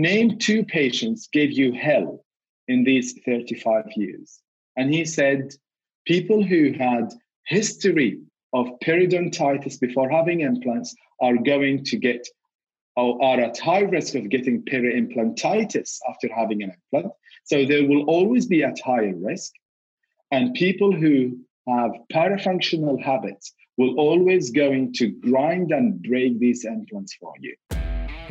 name two patients gave you hell in these 35 years. And he said, people who had history of periodontitis before having implants are going to get or are at high risk of getting peri-implantitis after having an implant. So they will always be at higher risk. And people who have parafunctional habits will always going to grind and break these implants for you.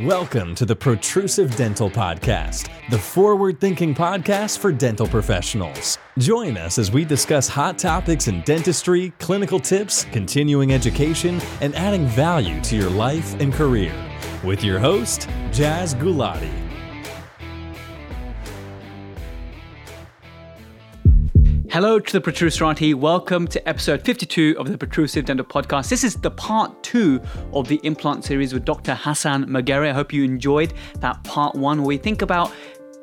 Welcome to the Protrusive Dental Podcast, the forward thinking podcast for dental professionals. Join us as we discuss hot topics in dentistry, clinical tips, continuing education, and adding value to your life and career. With your host, Jaz Gulati. Hello to the Protruserati. Welcome to episode 52 of the Protrusive Dental Podcast. This is the part two of the implant series with Dr. Hassan Maghaireh. I hope you enjoyed that part one where we think about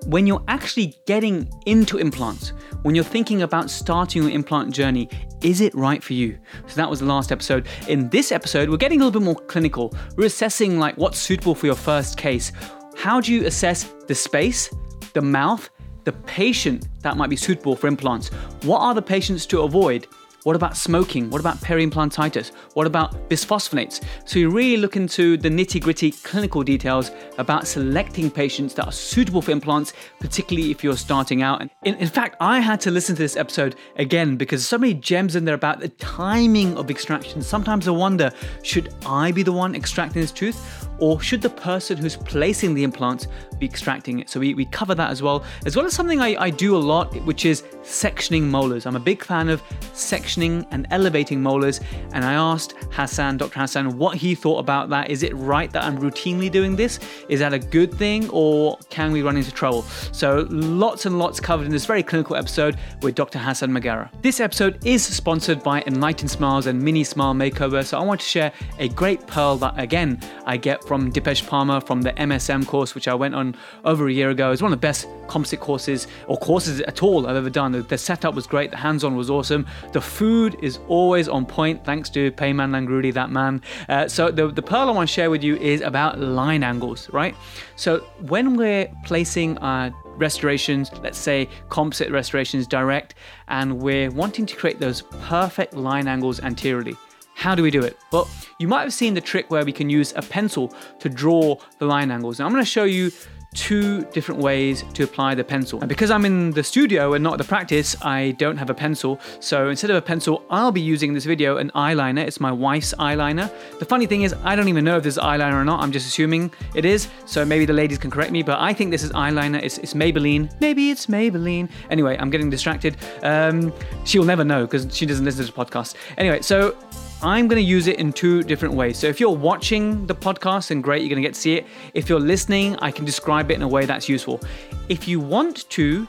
when you're actually getting into implants, when you're thinking about starting your implant journey, is it right for you? So that was the last episode. In this episode, we're getting a little bit more clinical. We're assessing like what's suitable for your first case. How do you assess the space, the mouth, the patient that might be suitable for implants. What are the patients to avoid? What about smoking? What about peri-implantitis? What about bisphosphonates? So you really look into the nitty-gritty clinical details about selecting patients that are suitable for implants, particularly if you're starting out. In, in fact, I had to listen to this episode again because so many gems in there about the timing of extraction. Sometimes I wonder, should I be the one extracting this tooth? Or should the person who's placing the implants be extracting it? So we, we cover that as well, as well as something I, I do a lot, which is sectioning molars. I'm a big fan of sectioning and elevating molars, and I asked Hassan, Dr. Hassan, what he thought about that. Is it right that I'm routinely doing this? Is that a good thing, or can we run into trouble? So lots and lots covered this very clinical episode with Dr. Hassan Maghaireh. This episode is sponsored by Enlighten Smiles and Mini Smile Makeover, so I want to share a great pearl that again I get from Dipesh Parmar from the MSM course, which I went on over a year ago. It's one of the best composite courses or courses at all I've ever done. The, the setup was great, the hands on was awesome. The food is always on point, thanks to Payman Langroudi, that man. Uh, so, the, the pearl I want to share with you is about line angles, right? So, when we're placing our restorations, let's say composite restorations direct, and we're wanting to create those perfect line angles anteriorly. How do we do it? Well, you might have seen the trick where we can use a pencil to draw the line angles. Now I'm going to show you two different ways to apply the pencil. And because I'm in the studio and not at the practice, I don't have a pencil. So instead of a pencil, I'll be using in this video an eyeliner. It's my wife's eyeliner. The funny thing is, I don't even know if this is eyeliner or not. I'm just assuming it is. So maybe the ladies can correct me, but I think this is eyeliner. It's, it's Maybelline. Maybe it's Maybelline. Anyway, I'm getting distracted. Um, she'll never know because she doesn't listen to the podcast. Anyway, so I'm going to use it in two different ways. So if you're watching the podcast, then great, you're going to get to see it. If you're listening, I can describe it in a way that's useful. If you want to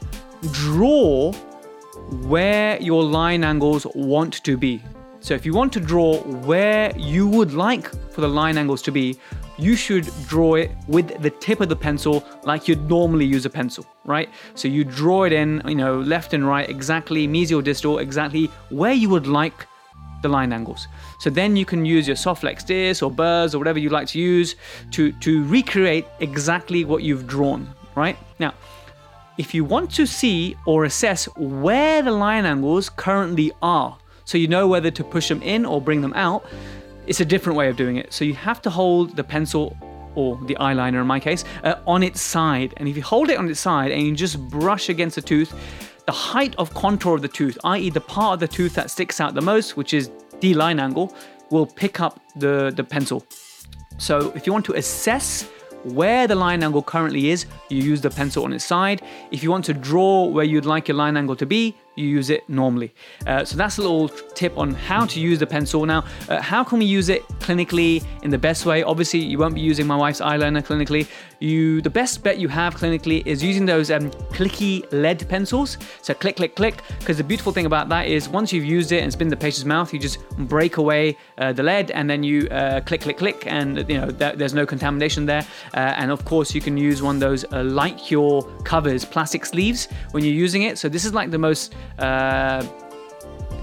draw where your line angles want to be, so if you want to draw where you would like for the line angles to be, you should draw it with the tip of the pencil like you'd normally use a pencil, right? So you draw it in, you know, left and right, exactly mesial distal, exactly where you would like the line angles. So then you can use your Sof-Lex disc or burrs or whatever you like to use to, to recreate exactly what you've drawn, right? Now, if you want to see or assess where the line angles currently are, so you know whether to push them in or bring them out, it's a different way of doing it. So you have to hold the pencil or the eyeliner in my case, uh, on its side. And if you hold it on its side and you just brush against the tooth, the height of contour of the tooth, i.e., the part of the tooth that sticks out the most, which is D line angle, will pick up the, the pencil. So if you want to assess where the line angle currently is, you use the pencil on its side. If you want to draw where you'd like your line angle to be, you use it normally. Uh, so that's a little tip on how to use the pencil. Now, uh, how can we use it clinically in the best way? Obviously, you won't be using my wife's eyeliner clinically. You, the best bet you have clinically is using those um, clicky lead pencils. So click, click, click. Because the beautiful thing about that is once you've used it and it's been in the patient's mouth, you just break away uh, the lead and then you uh, click, click, click, and you know th- there's no contamination there. Uh, and of course, you can use one of those uh, light cure covers, plastic sleeves when you're using it. So this is like the most uh,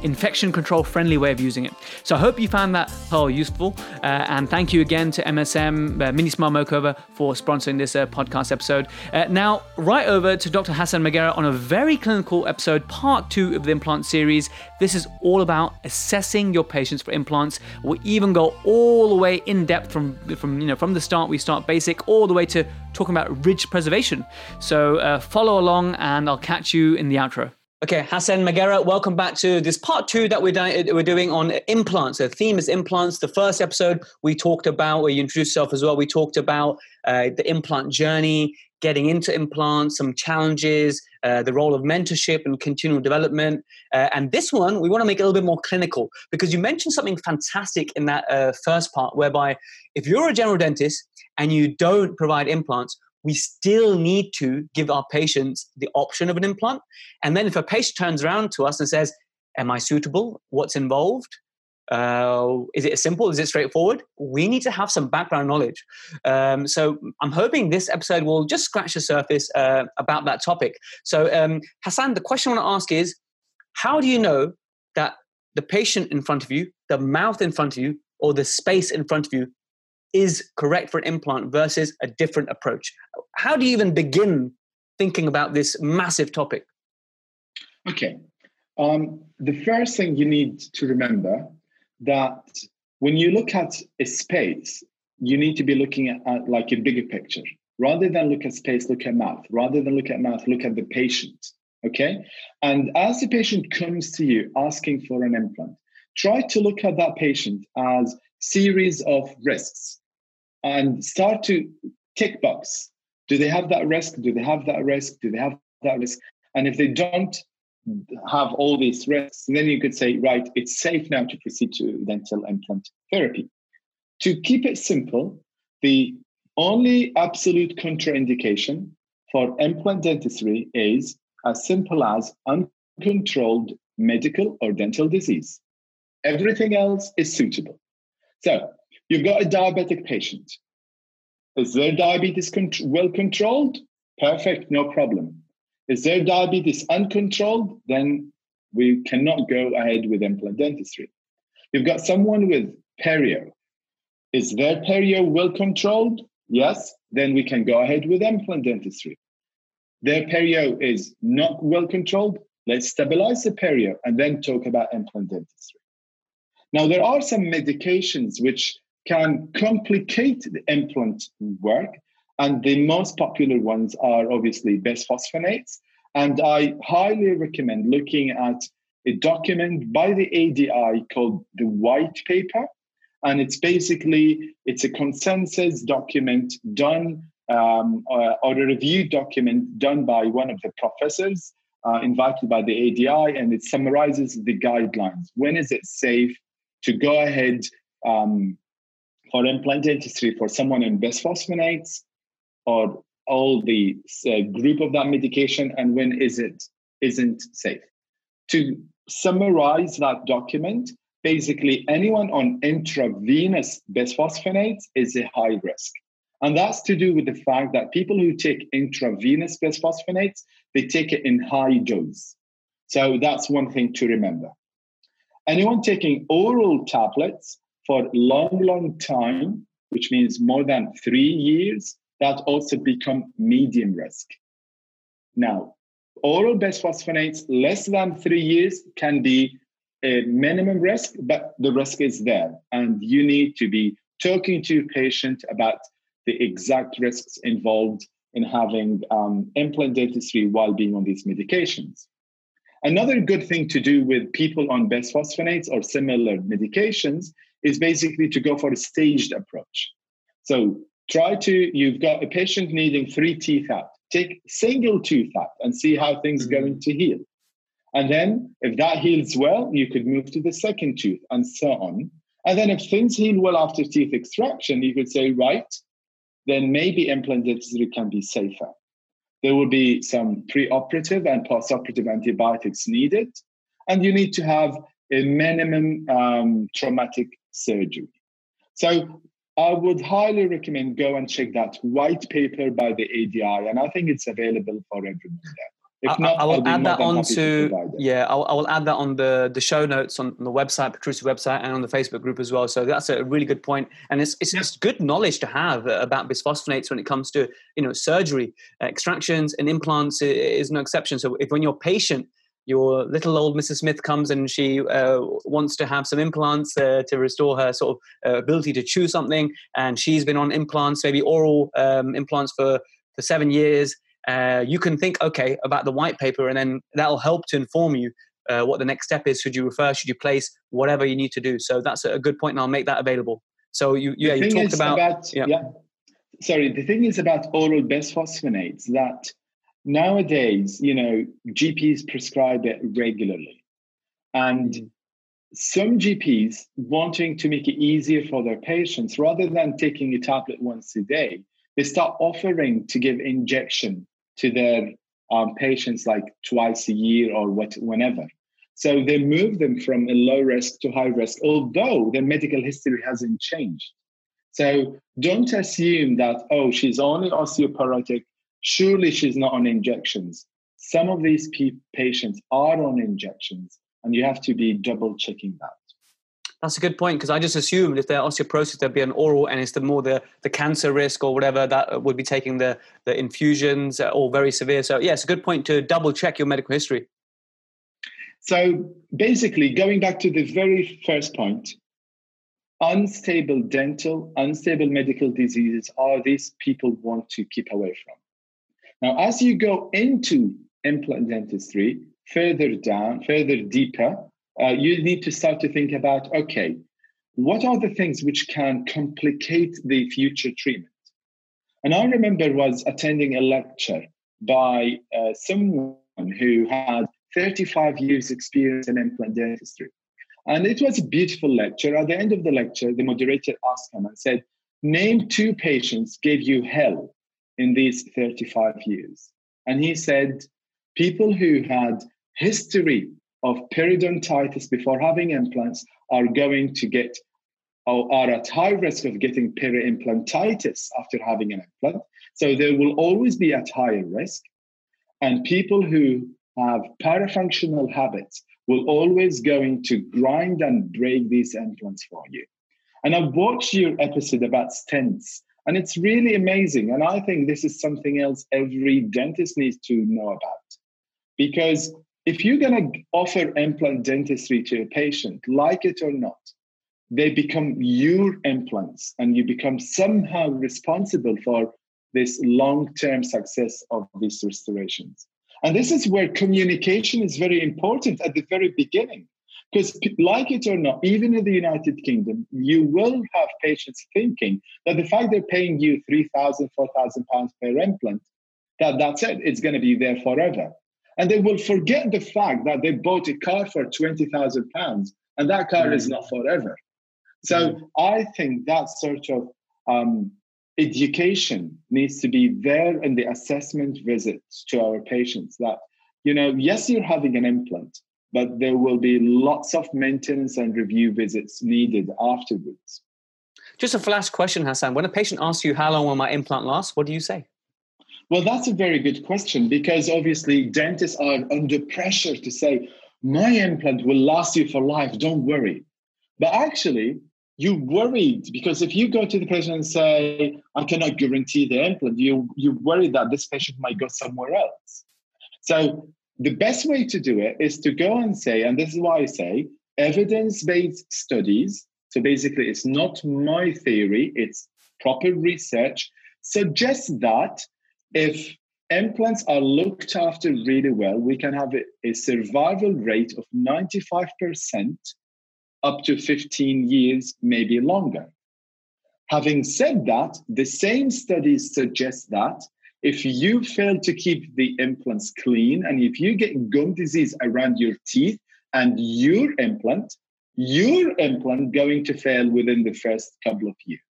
infection control friendly way of using it. So I hope you found that whole useful. Uh, and thank you again to MSM, uh, Mini Smile Makeover, for sponsoring this uh, podcast episode. Uh, now, right over to Dr. Hassan Maghaireh on a very clinical episode, part two of the implant series. This is all about assessing your patients for implants. We even go all the way in depth from, from, you know, from the start. We start basic all the way to talking about ridge preservation. So uh, follow along and I'll catch you in the outro. Okay, Hassan Maghaireh, welcome back to this part two that we're, di- we're doing on implants. The theme is implants. The first episode we talked about, where you introduced yourself as well, we talked about uh, the implant journey, getting into implants, some challenges, uh, the role of mentorship and continual development. Uh, and this one, we want to make it a little bit more clinical because you mentioned something fantastic in that uh, first part, whereby if you're a general dentist and you don't provide implants, we still need to give our patients the option of an implant. And then if a patient turns around to us and says, Am I suitable? What's involved? Uh, is it simple? Is it straightforward? We need to have some background knowledge. Um, so I'm hoping this episode will just scratch the surface uh, about that topic. So, um, Hassan, the question I want to ask is how do you know that the patient in front of you, the mouth in front of you, or the space in front of you is correct for an implant versus a different approach. How do you even begin thinking about this massive topic? Okay. Um, the first thing you need to remember that when you look at a space, you need to be looking at, at like a bigger picture. Rather than look at space, look at mouth. Rather than look at mouth, look at the patient. Okay. And as the patient comes to you asking for an implant, try to look at that patient as series of risks and start to tick box. Do they have that risk? Do they have that risk? Do they have that risk? And if they don't have all these risks, then you could say, right, it's safe now to proceed to dental implant therapy. To keep it simple, the only absolute contraindication for implant dentistry is as simple as uncontrolled medical or dental disease. Everything else is suitable. So You've got a diabetic patient. Is their diabetes con- well controlled? Perfect, no problem. Is their diabetes uncontrolled? Then we cannot go ahead with implant dentistry. You've got someone with perio. Is their perio well controlled? Yes, then we can go ahead with implant dentistry. Their perio is not well controlled. Let's stabilize the perio and then talk about implant dentistry. Now, there are some medications which can complicate the implant work. And the most popular ones are obviously bisphosphonates. And I highly recommend looking at a document by the ADI called the white paper. And it's basically, it's a consensus document done um, uh, or a review document done by one of the professors uh, invited by the ADI, and it summarizes the guidelines. When is it safe to go ahead um, for implant dentistry for someone in bisphosphonates or all the uh, group of that medication and when is it isn't safe. To summarize that document basically anyone on intravenous bisphosphonates is a high risk. And that's to do with the fact that people who take intravenous bisphosphonates they take it in high dose. So that's one thing to remember. Anyone taking oral tablets for long, long time, which means more than three years, that also become medium risk. Now, oral bisphosphonates less than three years can be a minimum risk, but the risk is there. And you need to be talking to your patient about the exact risks involved in having um, implant dentistry while being on these medications. Another good thing to do with people on bisphosphonates or similar medications is basically to go for a staged approach. So try to, you've got a patient needing three teeth out, take single tooth out and see how things mm-hmm. going to heal. And then if that heals well, you could move to the second tooth and so on. And then if things heal well after teeth extraction, you could say, right, then maybe implant dentistry can be safer. There will be some preoperative and postoperative antibiotics needed. And you need to have a minimum um, traumatic surgery. So I would highly recommend go and check that white paper by the ADI, and I think it's available for everyone there. If not, I, will add that on to yeah, I'll, I will add that on the the show notes on, on the website, Protrusive website, and on the Facebook group as well. So that's a really good point, and it's it's just good knowledge to have about bisphosphonates when it comes to you know surgery, extractions, and implants is no exception. So if when your patient your little old Mrs. Smith comes and she uh, wants to have some implants uh, to restore her sort of uh, ability to chew something, and she's been on implants, maybe oral um, implants for for seven years, uh, you can think, okay, about the white paper, and then that'll help to inform you uh, what the next step is. Should you refer? Should you place? Whatever you need to do. So that's a good point, and I'll make that available. So you, yeah, you talked about, about yeah. yeah. Sorry, the thing is about oral bisphosphonates that nowadays, you know, GPs prescribe it regularly, and mm. some GPs wanting to make it easier for their patients, rather than taking a tablet once a day, they start offering to give injection to their um, patients like twice a year or what, whenever. So they move them from a low risk to high risk, although their medical history hasn't changed. So don't assume that, oh, she's only osteoporotic. Surely she's not on injections. Some of these patients are on injections, and you have to be double checking that. That's a good point because I just assumed if they're osteoporosis, there'd be an oral, and it's the more the, the cancer risk or whatever that uh, would be taking the the infusions uh, or very severe. So yeah, it's a good point to double check your medical history. So basically, going back to the very first point, unstable dental, unstable medical diseases are these people want to keep away from. Now, as you go into implant dentistry, further down, further deeper, uh, you need to start to think about okay, what are the things which can complicate the future treatment? And I remember was attending a lecture by uh, someone who had 35 years experience in implant dentistry. And it was a beautiful lecture. At the end of the lecture, the moderator asked him and said, Name two patients gave you hell in these 35 years. And he said, People who had history of periodontitis before having implants are going to get or are at high risk of getting peri-implantitis after having an implant. So they will always be at higher risk. And people who have parafunctional habits will always going to grind and break these implants for you. And I've watched your episode about stents, and it's really amazing. And I think this is something else every dentist needs to know about. Because if you're going to offer implant dentistry to a patient, like it or not, they become your implants and you become somehow responsible for this long term success of these restorations. And this is where communication is very important at the very beginning. Because, like it or not, even in the United Kingdom, you will have patients thinking that the fact they're paying you 3,000, 4,000 pounds per implant, that that's it, it's going to be there forever. And they will forget the fact that they bought a car for 20,000 pounds and that car mm. is not forever. So mm. I think that sort of um, education needs to be there in the assessment visits to our patients that, you know, yes, you're having an implant, but there will be lots of maintenance and review visits needed afterwards. Just a flash question, Hassan. When a patient asks you, How long will my implant last? What do you say? Well, that's a very good question because obviously dentists are under pressure to say, my implant will last you for life, don't worry. But actually, you're worried because if you go to the patient and say, I cannot guarantee the implant, you, you're worried that this patient might go somewhere else. So the best way to do it is to go and say, and this is why I say evidence based studies. So basically, it's not my theory, it's proper research, suggests that if implants are looked after really well, we can have a, survival rate of 95% up to 15 years, maybe longer. Having said that, the same studies suggest that if you fail to keep the implants clean and if you get gum disease around your teeth and your implant, your implant going to fail within the first couple of years.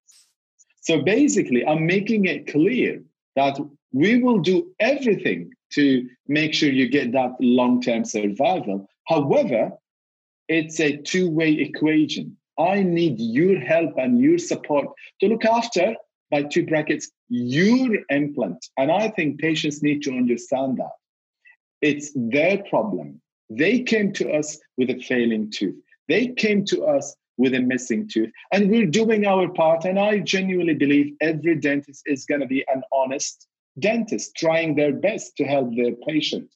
So basically, I'm making it clear that we will do everything to make sure you get that long term survival. However, it's a two way equation. I need your help and your support to look after, by two brackets, your implant. And I think patients need to understand that. It's their problem. They came to us with a failing tooth. They came to us with a missing tooth. And we're doing our part. And I genuinely believe every dentist is going to be an honest dentist, trying their best to help their patient.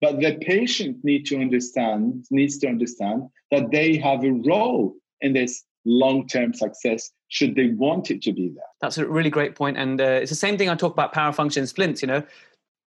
But the patient need to understand, needs to understand that they have a role in this long-term success should they want it to be there. That's a really great point. And uh, it's the same thing I talk about parafunction splints, you know.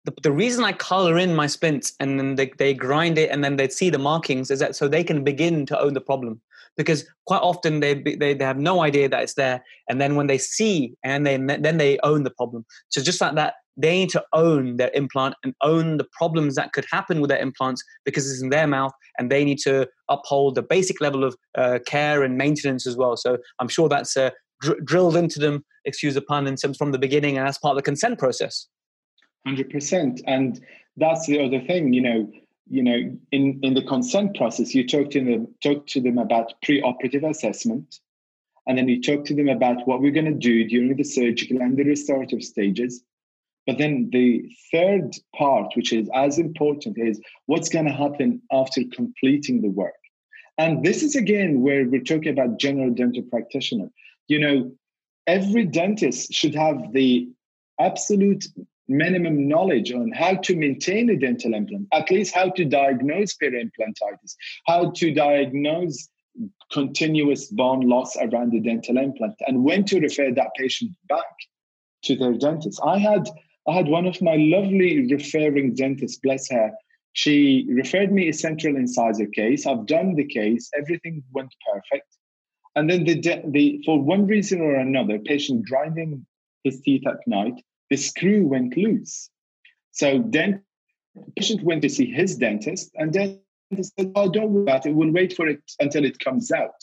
The, the reason I color in my splints and then they, they grind it and then they see the markings is that so they can begin to own the problem because quite often they, they, they have no idea that it's there and then when they see and they then they own the problem so just like that they need to own their implant and own the problems that could happen with their implants because it's in their mouth and they need to uphold the basic level of uh, care and maintenance as well. So i'm sure that's uh, dr- drilled into them excuse the pun and from the beginning and that's part of the consent process. 100% and that's the other thing you know you know, in, in the consent process, you talk to them talk to them about pre-operative assessment, and then you talk to them about what we're going to do during the surgical and the restorative stages. But then the third part, which is as important, is what's going to happen after completing the work. And this is again where we're talking about general dental practitioner. You know, every dentist should have the absolute minimum knowledge on how to maintain a dental implant, at least how to diagnose peri-implantitis, how to diagnose continuous bone loss around the dental implant, and when to refer that patient back to their dentist. I had I had one of my lovely referring dentists, bless her. She referred me a central incisor case. I've done the case. Everything went perfect. And then the, the for one reason or another, patient grinding his teeth at night, the screw went loose. So then the patient went to see his dentist, and then dentist said, Oh, don't worry about it. We'll wait for it until it comes out.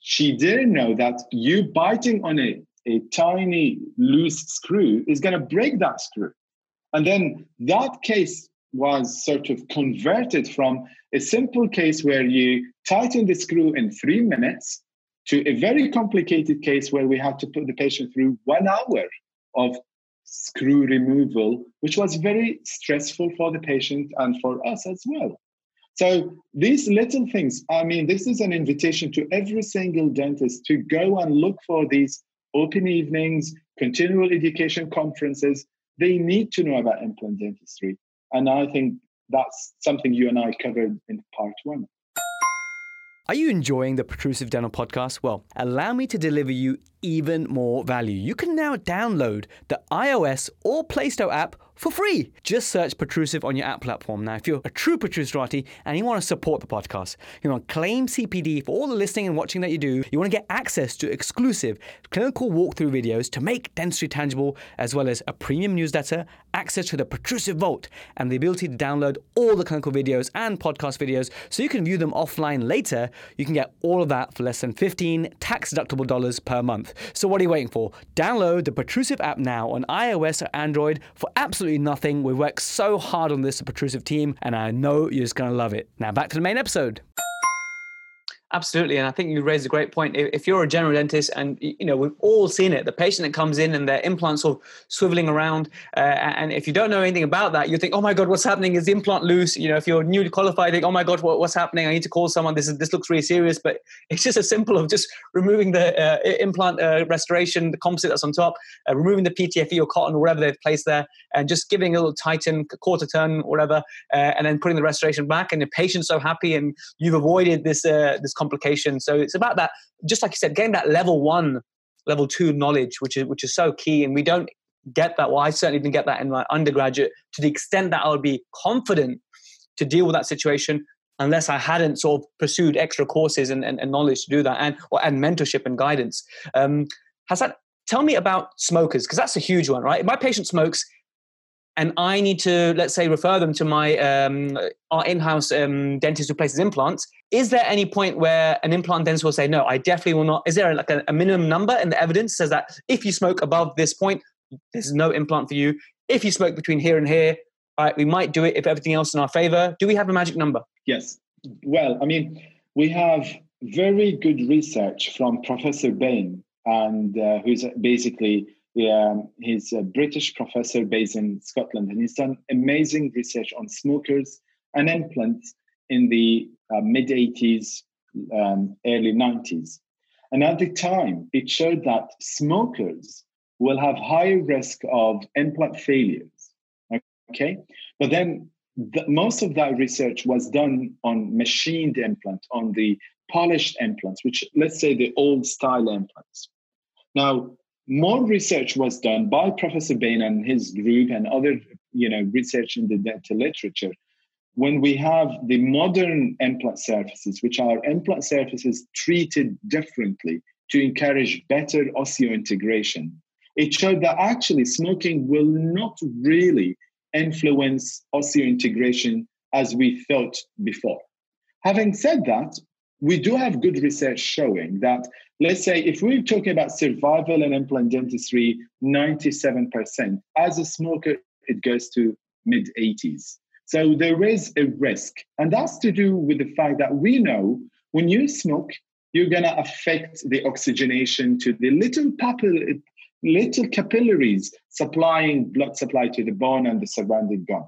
She didn't know that you biting on a, a tiny loose screw is going to break that screw. And then that case was sort of converted from a simple case where you tighten the screw in three minutes to a very complicated case where we had to put the patient through one hour of screw removal, which was very stressful for the patient and for us as well. So these little things, I mean, this is an invitation to every single dentist to go and look for these open evenings, continual education conferences. They need to know about implant dentistry. And I think that's something you and I covered in part one. Are you enjoying the Protrusive Dental podcast? Well, allow me to deliver you even more value. You can now download the iOS or Play Store app for free. Just search Protrusive on your app platform. Now, if you're a true Protruserati and you want to support the podcast, you want to claim CPD for all the listening and watching that you do, you want to get access to exclusive clinical walkthrough videos to make dentistry tangible, as well as a premium newsletter, access to the Protrusive Vault, and the ability to download all the clinical videos and podcast videos so you can view them offline later, you can get all of that for less than 15 tax deductible dollars per month. So what are you waiting for? Download the Protrusive app now on iOS or Android for absolutely nothing. We work so hard on this Protrusive team, and I know you're just going to love it. Now back to the main episode. Absolutely, and I think you raised a great point. If you're a general dentist, and you know we've all seen it, the patient that comes in and their implants sort of swiveling around, uh, and if you don't know anything about that, you think, "Oh my God, what's happening? Is the implant loose?" You know, if you're newly qualified, think, "Oh my God, what, what's happening? I need to call someone. This is this looks really serious." But it's just as simple of just removing the uh, implant uh, restoration, the composite that's on top, uh, removing the PTFE or cotton or whatever they've placed there, and just giving a little tighten, quarter turn, whatever, uh, and then putting the restoration back, and the patient's so happy, and you've avoided this uh, this complication. So it's about that, just like you said, getting that level one, level two knowledge, which is which is so key. And we don't get that. Well, I certainly didn't get that in my undergraduate to the extent that I would be confident to deal with that situation unless I hadn't sort of pursued extra courses and, and, and knowledge to do that and or and mentorship and guidance. Um, Hassan tell me about smokers because that's a huge one, right? If my patient smokes, and I need to, let's say, refer them to my um, our in-house um, dentist who places implants. Is there any point where an implant dentist will say, "No, I definitely will not"? Is there like a, a minimum number in the evidence says that if you smoke above this point, there's no implant for you. If you smoke between here and here, all right, we might do it if everything else in our favor. Do we have a magic number? Yes. Well, I mean, we have very good research from Professor Bain, and uh, who's basically Um, he's a British professor based in Scotland, and he's done amazing research on smokers and implants in the uh, mid 80s, um, early 90s. And at the time, it showed that smokers will have higher risk of implant failures. Okay. But then the, most of that research was done on machined implants, on the polished implants, which let's say the old style implants. Now, more research was done by Professor Bain and his group and other, you know, research in the dental literature. When we have the modern implant surfaces, which are implant surfaces treated differently to encourage better osseointegration, it showed that actually smoking will not really influence osseointegration as we thought before. Having said that, we do have good research showing that, let's say, if we're talking about survival in implant dentistry, 97%, as a smoker, it goes to mid 80s. So there is a risk. And that's to do with the fact that we know when you smoke, you're going to affect the oxygenation to the little papilla, little capillaries supplying blood supply to the bone and the surrounding gum.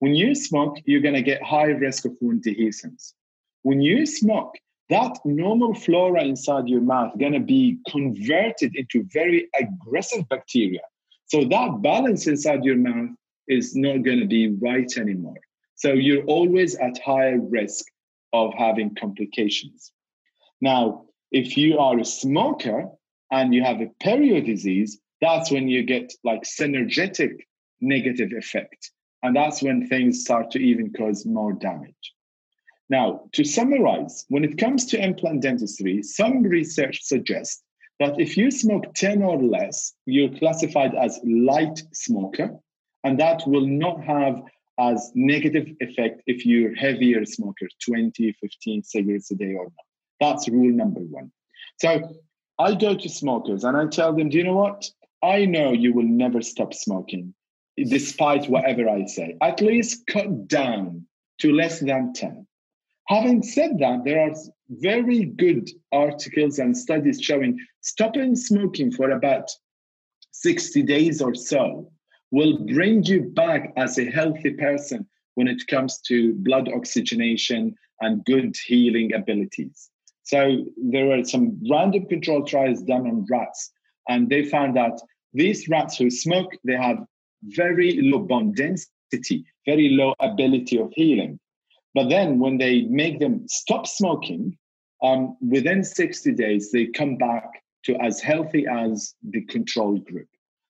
When you smoke, you're going to get high risk of wound dehiscence. When you smoke, that normal flora inside your mouth going to be converted into very aggressive bacteria. So that balance inside your mouth is not going to be right anymore. So you're always at higher risk of having complications. Now, if you are a smoker, and you have a perio disease, that's when you get like synergetic negative effect. And that's when things start to even cause more damage. Now, to summarize, when it comes to implant dentistry, some research suggests that if you smoke 10 or less, you're classified as light smoker, and that will not have as negative effect if you're heavier smoker, 20, 15 cigarettes a day or not. That's rule number one. So I go to smokers and I tell them, do you know what? I know you will never stop smoking, despite whatever I say. At least cut down to less than 10. Having said that, there are very good articles and studies showing stopping smoking for about 60 days or so will bring you back as a healthy person when it comes to blood oxygenation and good healing abilities. So there were some random control trials done on rats, and they found that these rats who smoke, they have very low bone density, very low ability of healing. But then when they make them stop smoking, um, within 60 days, they come back to as healthy as the control group.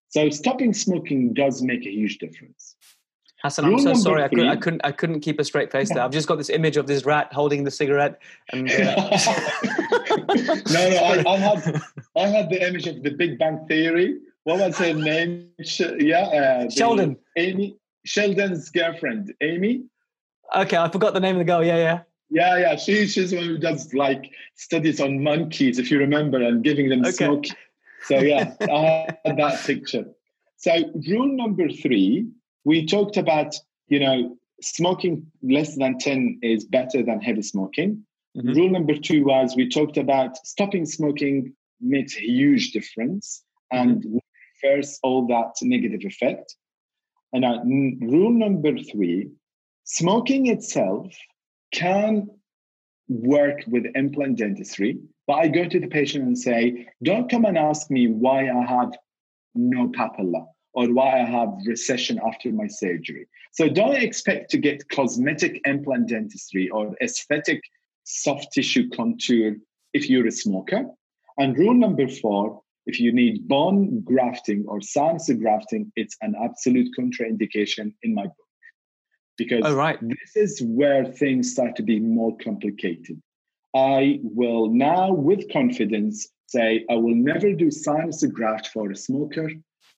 So stopping smoking does make a huge difference. Hassan, I'm so sorry. I, could, I couldn't. I couldn't keep a straight face there. I've just got this image of this rat holding the cigarette. And uh... no, no. I, I, had I had the image of the Big Bang Theory. What was her name? yeah, uh, Sheldon. Amy. Sheldon's girlfriend, Amy. Okay, I forgot the name of the girl. Yeah, yeah. Yeah, yeah. She, she's one who does like studies on monkeys, if you remember, and giving them okay. smoke. So yeah, I had that picture. So rule number three we talked about, you know, smoking less than 10 is better than heavy smoking. Mm-hmm. Rule number two was we talked about stopping smoking makes a huge difference and mm-hmm. reverse all that negative effect. And uh, n- rule number three smoking itself can work with implant dentistry, but I go to the patient and say, don't come and ask me why I have no papilla or why I have recession after my surgery. So don't expect to get cosmetic implant dentistry or aesthetic soft tissue contour if you're a smoker. And rule number four, if you need bone grafting or sinus grafting, it's an absolute contraindication in my book. Because oh, right. this is where things start to be more complicated. I will now, with confidence, say I will never do sinus graft for a smoker.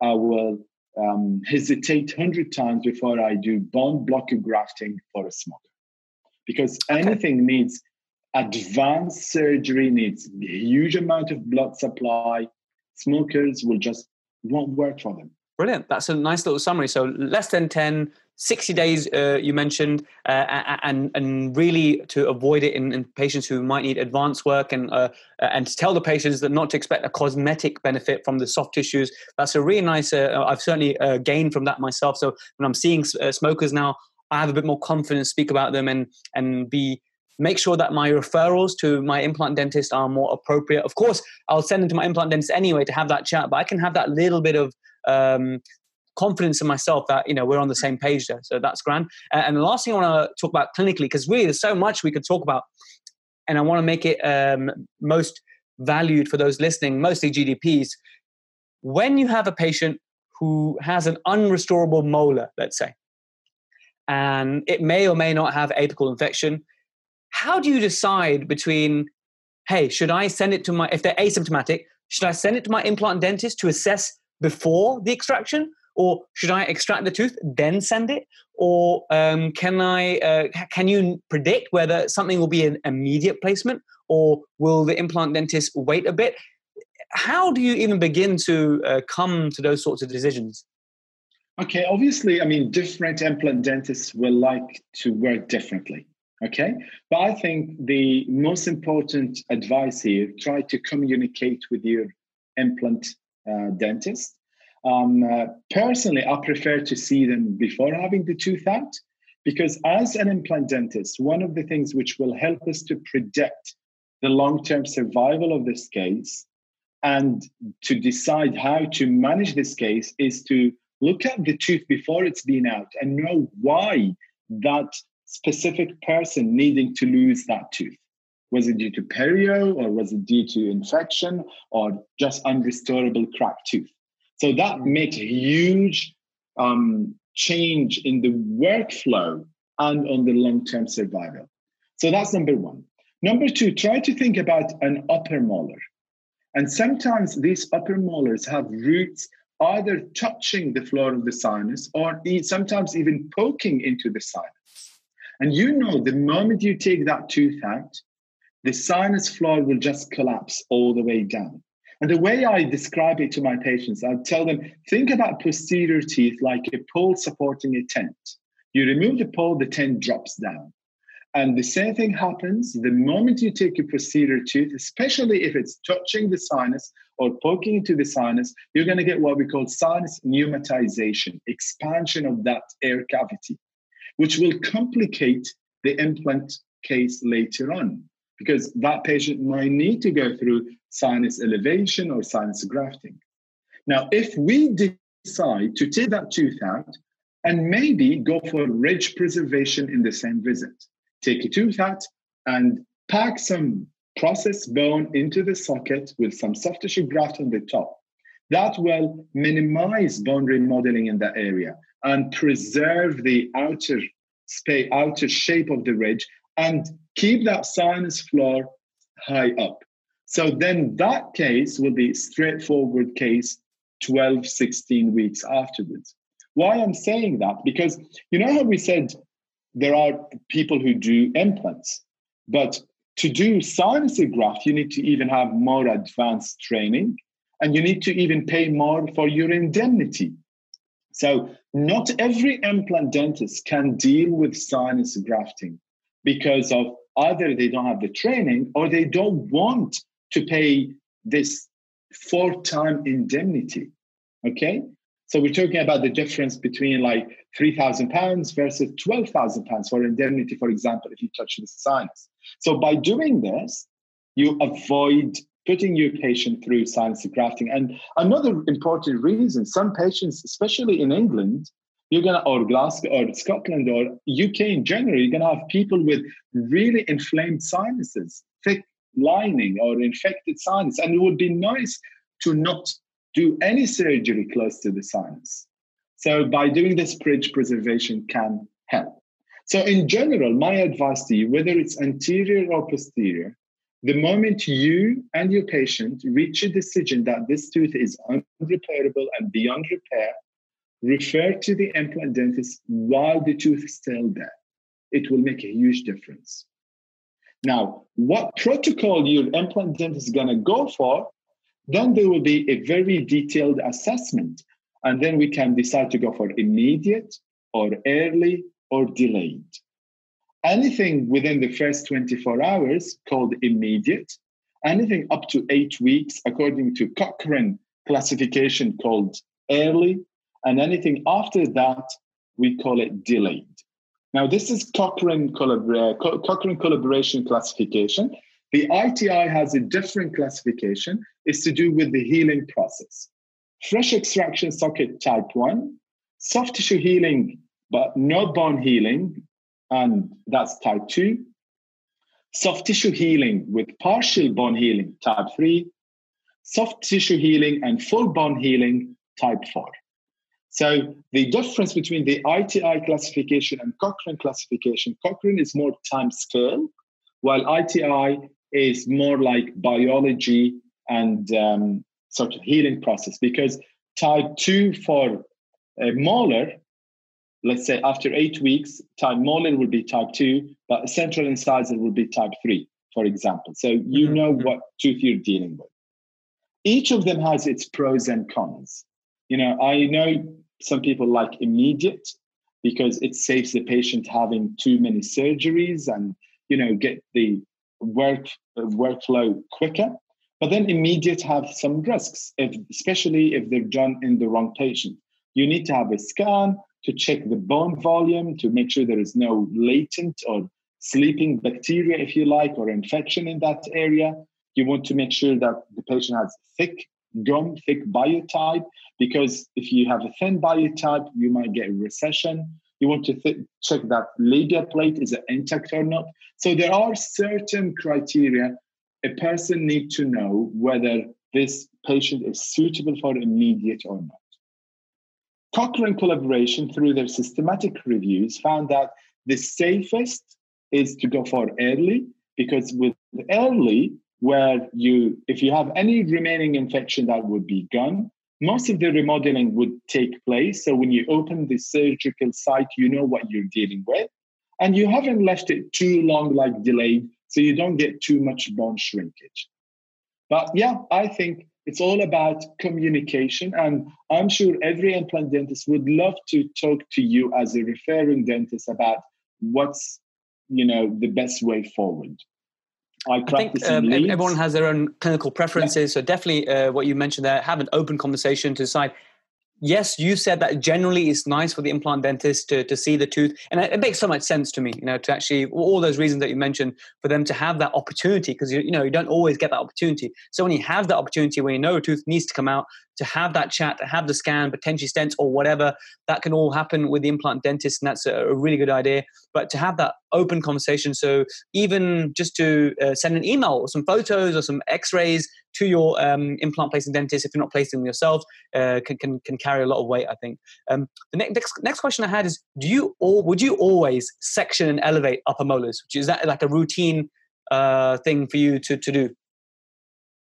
I will um, hesitate 100 times before I do bone block grafting for a smoker. Because okay. anything needs advanced surgery, needs a huge amount of blood supply. Smokers will just won't work for them. Brilliant. That's a nice little summary. So less than 10, 60 days uh, you mentioned uh, and and really to avoid it in, in, patients who might need advanced work and uh, and to tell the patients that not to expect a cosmetic benefit from the soft tissues that's a really nice uh, i've certainly uh, gained from that myself so when i'm seeing uh, smokers now i have a bit more confidence speak about them and and be make sure that my referrals to my implant dentist are more appropriate of course i'll send them to my implant dentist anyway to have that chat but i can have that little bit of um, confidence in myself that you know we're on the same page there. So that's grand. And the last thing I want to talk about clinically, because really there's so much we could talk about, and I want to make it um, most valued for those listening, mostly GDPs. When you have a patient who has an unrestorable molar, let's say, and it may or may not have apical infection, how do you decide between, hey, should I send it to my, if they're asymptomatic, should I send it to my implant dentist to assess before the extraction? or should I extract the tooth then send it, or um, can I? Uh, can you predict whether something will be an immediate placement, or will the implant dentist wait a bit? How do you even begin to uh, come to those sorts of decisions? Okay, obviously, I mean, different implant dentists will like to work differently. Okay, but I think the most important advice here: try to communicate with your implant dentist um, uh, personally, I prefer to see them before having the tooth out because, as an implant dentist, one of the things which will help us to predict the long term survival of this case and to decide how to manage this case is to look at the tooth before it's been out and know why that specific person needing to lose that tooth. Was it due to perio or was it due to infection or just unrestorable cracked tooth? So that makes a huge um, change in the workflow and on the long term survival. So that's number one. Number two, try to think about an upper molar. And sometimes these upper molars have roots either touching the floor of the sinus or sometimes even poking into the sinus. And you know, the moment you take that tooth out, the sinus floor will just collapse all the way down. And the way I describe it to my patients, I tell them think about posterior teeth like a pole supporting a tent. You remove the pole, the tent drops down. And the same thing happens the moment you take your posterior tooth, especially if it's touching the sinus or poking into the sinus, you're going to get what we call sinus pneumatization, expansion of that air cavity, which will complicate the implant case later on because that patient might need to go through sinus elevation or sinus grafting. Now, if we decide to take that tooth out and maybe go for ridge preservation in the same visit, take a tooth out and pack some processed bone into the socket with some soft tissue graft on the top. That will minimize bone remodeling in that area and preserve the outer space, outer shape of the ridge and keep that sinus floor high up. So then that case will be straightforward case 12, 16 weeks afterwards. Why I'm saying that? Because you know how we said there are people who do implants, but to do sinus graft, you need to even have more advanced training and you need to even pay more for your indemnity. So, not every implant dentist can deal with sinus grafting because of either they don't have the training or they don't want to pay this four time indemnity. Okay. So we're talking about the difference between like three thousand pounds versus twelve thousand pounds for indemnity, for example, if you touch the sinus. So by doing this, you avoid putting your patient through sinus grafting. And another important reason, some patients, especially in England, you're gonna or Glasgow or Scotland or UK in general, you're gonna have people with really inflamed sinuses, thick lining or infected sinus. And it would be nice to not do any surgery close to the sinus. So by doing this ridge preservation can help. So in general, my advice to you, whether it's anterior or posterior, the moment you and your patient reach a decision that this tooth is unrepairable and beyond repair, refer to the implant dentist while the tooth is still there. It will make a huge difference. Now, what protocol your implant dentist is going to go for, then there will be a very detailed assessment. And then we can decide to go for immediate or early or delayed. Anything within the first 24 hours called immediate. Anything up to eight weeks, according to Cochrane classification, called early. And anything after that, we call it delayed. Now, this is Cochrane, collabor- Cochrane collaboration classification. The ITI has a different classification. It's to do with the healing process. Fresh extraction socket type 1, soft tissue healing, but no bone healing, and that's type 2. Soft tissue healing with partial bone healing, type 3. Soft tissue healing and full bone healing, type 4. So the difference between the ITI classification and Cochrane classification, Cochrane is more time scale, while ITI is more like biology and um, sort of healing process. Because type 2 for a molar, let's say after eight weeks, type molar will be type 2, but a central incisor will be type 3, for example. So you mm-hmm. know what tooth you're dealing with. Each of them has its pros and cons. You know, I know some people like immediate because it saves the patient having too many surgeries and you know get the work uh, workflow quicker. But then immediate have some risks if, especially if they're done in the wrong patient. You need to have a scan to check the bone volume to make sure there is no latent or sleeping bacteria if you like or infection in that area. You want to make sure that the patient has thick gum thick biotype because if you have a thin biotype, you might get a recession. You want to th- check that labial plate is intact or not. So there are certain criteria a person need to know whether this patient is suitable for immediate or not. Cochrane collaboration through their systematic reviews found that the safest is to go for early because with early where you if you have any remaining infection that would be gone most of the remodeling would take place. So when you open the surgical site, you know what you're dealing with. And you haven't left it too long, like delayed, so you don't get too much bone shrinkage. But yeah, I think it's all about communication. And I'm sure every implant dentist would love to talk to you as a referring dentist about what's you know the best way forward. I, I think um, everyone has their own clinical preferences. Yeah. So definitely, uh, what you mentioned there, have an open conversation to decide yes, you said that generally it's nice for the implant dentist to, to see the tooth. And it, makes so much sense to me, you know, to actually, all those reasons that you mentioned, for them to have that opportunity, because, you, you know, you don't always get that opportunity. So when you have that opportunity, when you know a tooth needs to come out, to have that chat, to have the scan, potentially stents or whatever, that can all happen with the implant dentist. And that's a, really good idea. But to have that open conversation, so even just to uh, send an email or some photos or some x rays to your um, implant placing dentist if you're not placing them yourself uh, can, can, can carry a lot of weight i think um, the next, next next question i had is do you or would you always section and elevate upper molars which is that like a routine uh, thing for you to, to do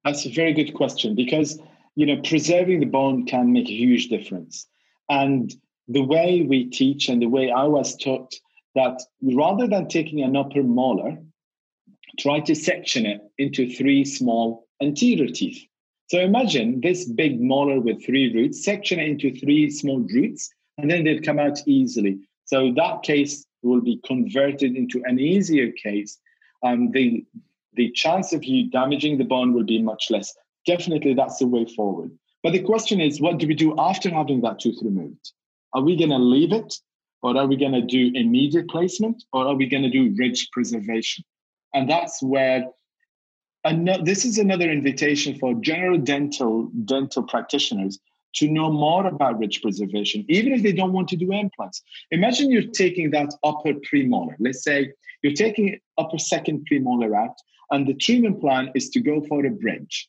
that's a very good question because you know preserving the bone can make a huge difference and the way we teach and the way i was taught that rather than taking an upper molar try to section it into three small anterior teeth. So imagine this big molar with three roots, section it into three small roots, and then they'd come out easily. So that case will be converted into an easier case. Um, the, the chance of you damaging the bone will be much less. Definitely, that's the way forward. But the question is, what do we do after having that tooth removed? Are we going to leave it? Or are we going to do immediate placement? Or are we going to do ridge preservation? And that's where and this is another invitation for general dental dental practitioners to know more about ridge preservation, even if they don't want to do implants. Imagine you're taking that upper premolar. Let's say you're taking upper second premolar out, and the treatment plan is to go for a bridge,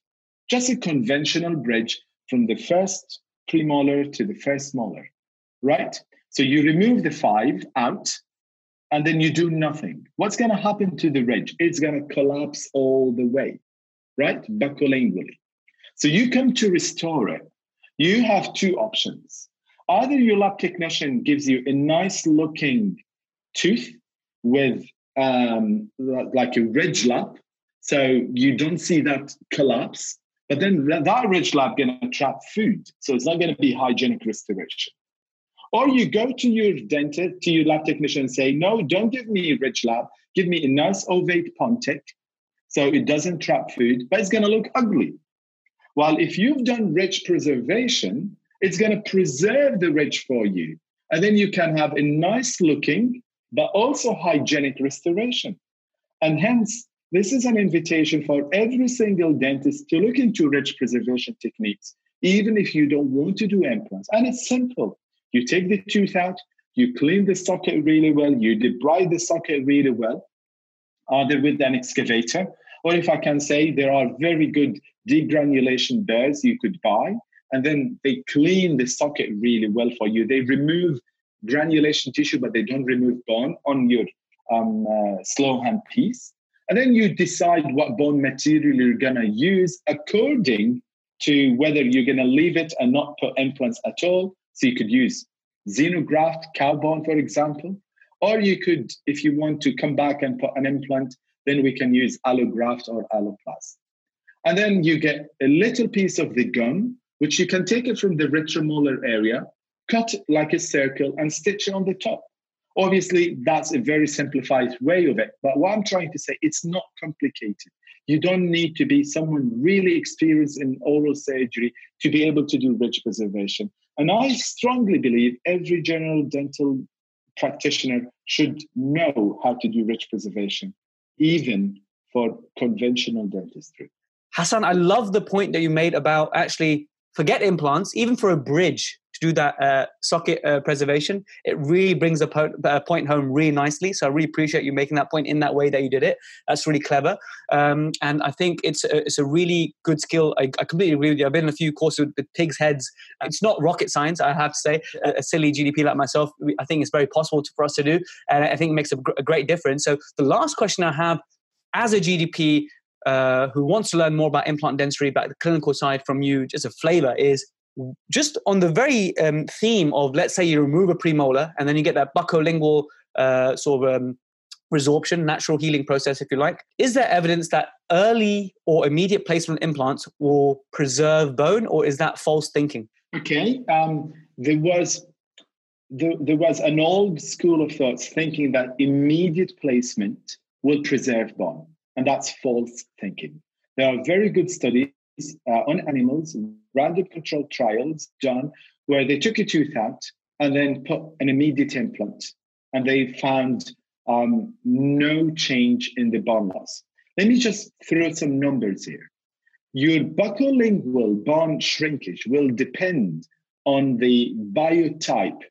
just a conventional bridge from the first premolar to the first molar, right? So you remove the five out, and then you do nothing, what's going to happen to the ridge? It's going to collapse all the way, right? Buccolingually. So you come to restore it. You have two options. Either your lab technician gives you a nice looking tooth with um, like a ridge lap, so you don't see that collapse. But then that ridge lap going to trap food, so it's not going to be hygienic restoration. Or you go to your dentist, to your lab technician and say, no, don't give me ridge lap. Give me a nice ovate pontic so it doesn't trap food, but it's going to look ugly. While if you've done ridge preservation, it's going to preserve the ridge for you. And then you can have a nice looking, but also hygienic restoration. And hence, this is an invitation for every single dentist to look into ridge preservation techniques, even if you don't want to do implants. And it's simple. You take the tooth out, you clean the socket really well, you debride the socket really well, either with an excavator, or if I can say, there are very good degranulation burrs you could buy, and then they clean the socket really well for you. They remove granulation tissue, but they don't remove bone on your um, uh, slow hand piece. And then you decide what bone material you're going to use according to whether you're going to leave it and not put implants at all. So you could use xenograft cow bone, for example, or you could, if you want to come back and put an implant, then we can use allograft or alloplast. And then you get a little piece of the gum, which you can take it from the retromolar area, cut like a circle, and stitch it on the top. Obviously, that's a very simplified way of it. But what I'm trying to say, it's not complicated. You don't need to be someone really experienced in oral surgery to be able to do ridge preservation. And I strongly believe every general dental practitioner should know how to do ridge preservation, even for conventional dentistry. Hassan, I love the point that you made about actually forget implants, even for a bridge to do that uh, socket uh, preservation. It really brings a, po- a, point home really nicely. So I really appreciate you making that point in that way that you did it. That's really clever. Um, and I think it's a, it's a really good skill. I, I, completely agree with you. I've been in a few courses with, pigs' heads. It's not rocket science, I have to say. A, a silly GDP like myself, I think it's very possible to, for us to do. And I think it makes a, gr- a great difference. So the last question I have as a GDP, uh, who wants to learn more about implant dentistry, about the clinical side from you, just a flavor is just on the very um, theme of let's say you remove a premolar and then you get that buccolingual uh, sort of um, resorption, natural healing process, if you like. Is there evidence that early or immediate placement implants will preserve bone, or is that false thinking? Okay, um, there was there, there was an old school of thoughts thinking that immediate placement will preserve bone. And that's false thinking. There are very good studies uh, on animals, random controlled trials done where they took a tooth out and then put an immediate implant, and they found um, no change in the bone loss. Let me just throw some numbers here. Your buccolingual bone shrinkage will depend on the biotype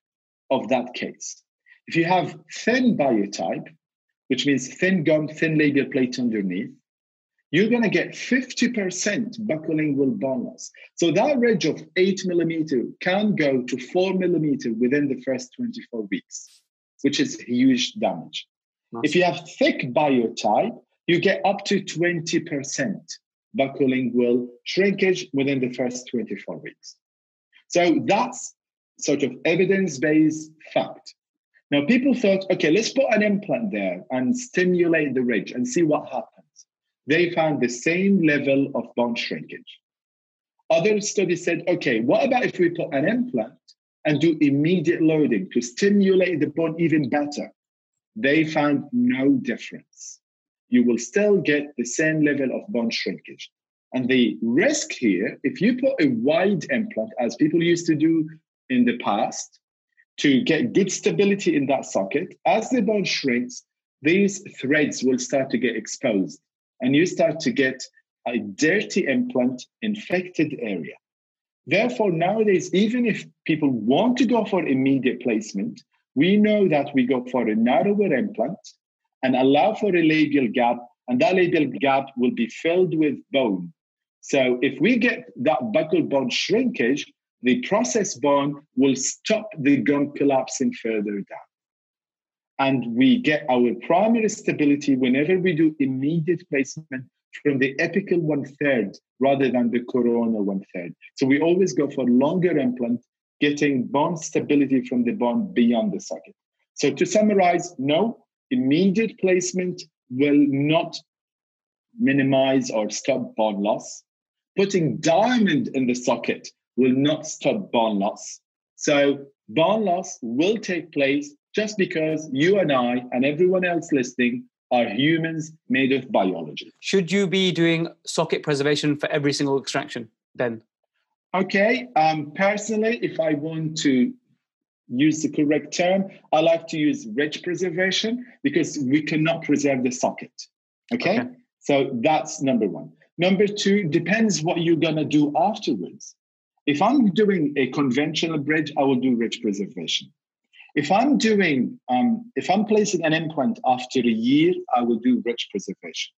of that case. If you have thin biotype, which means thin gum, thin labial plate underneath, you're going to get 50% buccolingual bone loss. So that ridge of eight millimeter can go to four millimeter within the first 24 weeks, which is huge damage. Nice. If you have thick biotype, you get up to 20% buccolingual shrinkage within the first 24 weeks. So that's sort of evidence-based fact. Now, people thought, okay, let's put an implant there and stimulate the ridge and see what happens. They found the same level of bone shrinkage. Other studies said, okay, what about if we put an implant and do immediate loading to stimulate the bone even better? They found no difference. You will still get the same level of bone shrinkage. And the risk here, if you put a wide implant, as people used to do in the past, to get good stability in that socket, as the bone shrinks, these threads will start to get exposed and you start to get a dirty implant infected area. Therefore, nowadays, even if people want to go for immediate placement, we know that we go for a narrower implant and allow for a labial gap, and that labial gap will be filled with bone. So if we get that buccal bone shrinkage, the process bone will stop the gum collapsing further down. And we get our primary stability whenever we do immediate placement from the apical one third rather than the coronal one third. So we always go for longer implant, getting bone stability from the bone beyond the socket. So to summarize, no, immediate placement will not minimize or stop bone loss. Putting diamond in the socket will not stop bone loss. So bone loss will take place just because you and I and everyone else listening are humans made of biology. Should you be doing socket preservation for every single extraction then? Okay. Um, personally, if I want to use the correct term, I like to use ridge preservation because we cannot preserve the socket. Okay. okay. So that's number one. Number two, depends what you're going to do afterwards. If I'm doing a conventional bridge, I will do ridge preservation. If I'm doing, um, if I'm placing an implant after a year, I will do ridge preservation.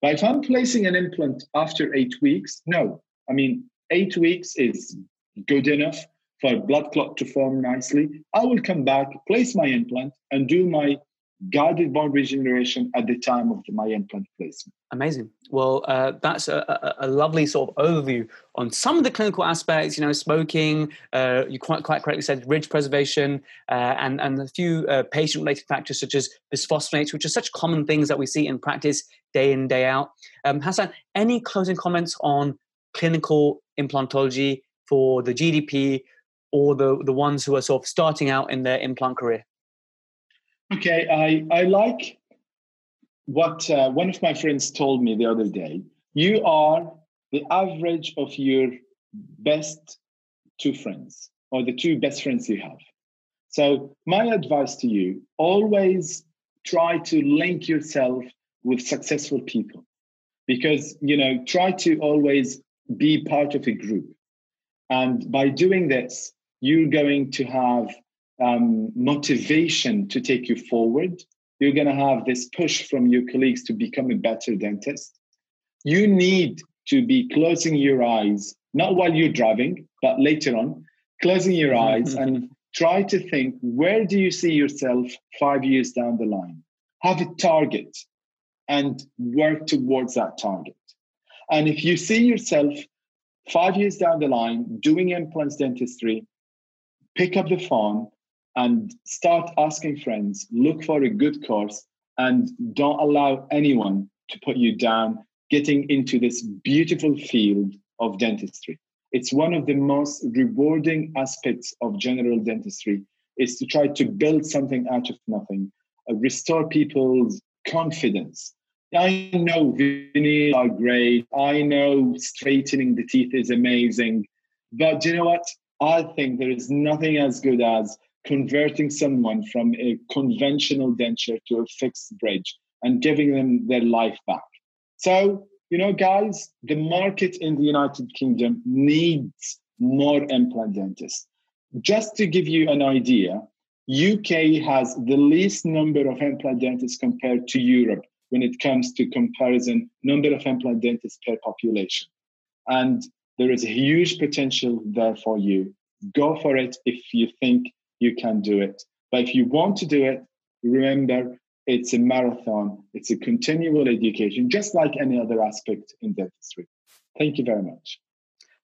But if I'm placing an implant after eight weeks, no. I mean, eight weeks is good enough for blood clot to form nicely. I will come back, place my implant, and do my guided bone regeneration at the time of the, my implant placement. Amazing. Well, uh, that's a, a, a, lovely sort of overview on some of the clinical aspects. You know, smoking. Uh, you quite quite correctly said ridge preservation, uh, and and a few uh, patient-related factors such as bisphosphonates, which are such common things that we see in practice day in day out. Um, Hassan, any closing comments on clinical implantology for the GDP or the the ones who are sort of starting out in their implant career? Okay, I, I like what uh, one of my friends told me the other day. You are the average of your best two friends or the two best friends you have. So, my advice to you always try to link yourself with successful people because, you know, try to always be part of a group. And by doing this, you're going to have um, motivation to take you forward. You're going to have this push from your colleagues to become a better dentist. You need to be closing your eyes, not while you're driving, but later on, closing your eyes and try to think where do you see yourself five years down the line? Have a target and work towards that target. And if you see yourself five years down the line doing implants dentistry, pick up the phone and start asking friends, look for a good course, and don't allow anyone to put you down getting into this beautiful field of dentistry. It's one of the most rewarding aspects of general dentistry is to try to build something out of nothing, uh, restore people's confidence. I know veneers are great. I know straightening the teeth is amazing. But you know what? I think there is nothing as good as converting someone from a conventional denture to a fixed bridge and giving them their life back. So, you know, guys, the market in the United Kingdom needs more implant dentists. Just to give you an idea, UK has the least number of implant dentists compared to Europe when it comes to comparison number of implant dentists per population. And there is a huge potential there for you. Go for it if you think you can do it. But if you want to do it, remember it's a marathon, it's a continual education, just like any other aspect in dentistry. Thank you very much.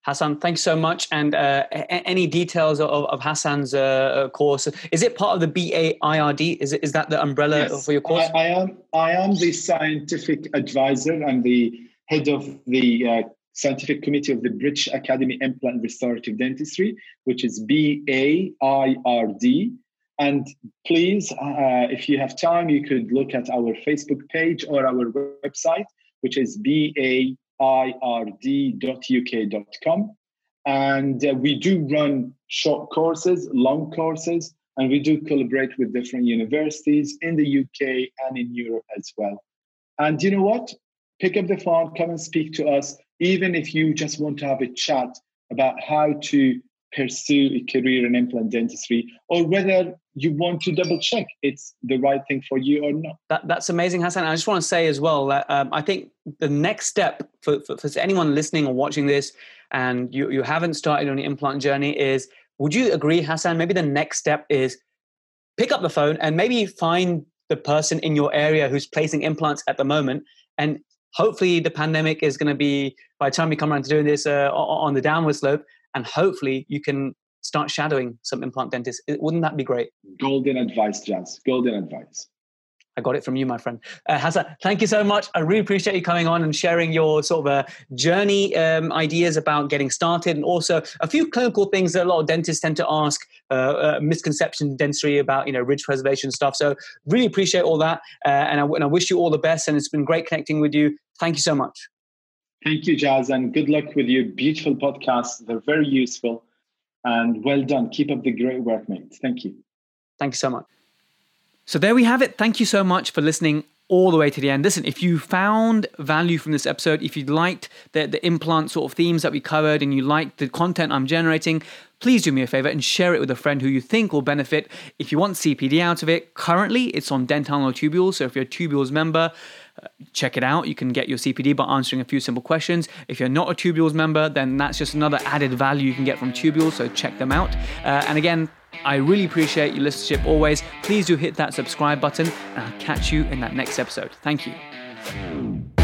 Hassan, thanks so much. And uh, any details of, of Hassan's uh, uh course? Is it part of the BAIRD? Is it is that the umbrella yes, for your course? I, I, am. I am the scientific advisor and the head of the uh, scientific committee of the British Academy Implant Restorative Dentistry, which is BAIRD. And please, uh, if you have time, you could look at our Facebook page or our website, which is baird.uk.com. And uh, we do run short courses, long courses, and we do collaborate with different universities in the UK and in Europe as well. And you know what? Pick up the phone, come and speak to us even if you just want to have a chat about how to pursue a career in implant dentistry or whether you want to double check it's the right thing for you or not. That, that's amazing, Hassan. I just want to say as well that um, I think the next step for, for, for, anyone listening or watching this and you, you haven't started on the implant journey is would you agree, Hassan? Maybe the next step is pick up the phone and maybe find the person in your area who's placing implants at the moment and hopefully the pandemic is going to be by the time we come around to doing this uh, on the downward slope and hopefully you can start shadowing some implant dentists. Wouldn't that be great? Golden advice Jaz. Golden advice I got it from you, my friend. Uh, Hassan, thank you so much. I really appreciate you coming on and sharing your sort of uh, journey um, ideas about getting started and also a few clinical things that a lot of dentists tend to ask, uh, uh, misconception dentistry about, you know, ridge preservation stuff. So really appreciate all that. Uh, and I, and, I, wish you all the best. And it's been great connecting with you. Thank you so much. Thank you, Jaz. And good luck with your beautiful podcasts. They're very useful and well done. Keep up the great work, mate. Thank you. Thank you so much. So there we have it. Thank you so much for listening all the way to the end. Listen, if you found value from this episode, if you liked the, the implant sort of themes that we covered and you liked the content I'm generating, please do me a favor and share it with a friend who you think will benefit. If you want CPD out of it, currently it's on Dental Tubules. So if you're a Tubules member, uh, check it out. You can get your CPD by answering a few simple questions. If you're not a Tubules member, then that's just another added value you can get from Tubules. So check them out. Uh, and again, I really appreciate your listenership always. Please do hit that subscribe button, and I'll catch you in that next episode. Thank you.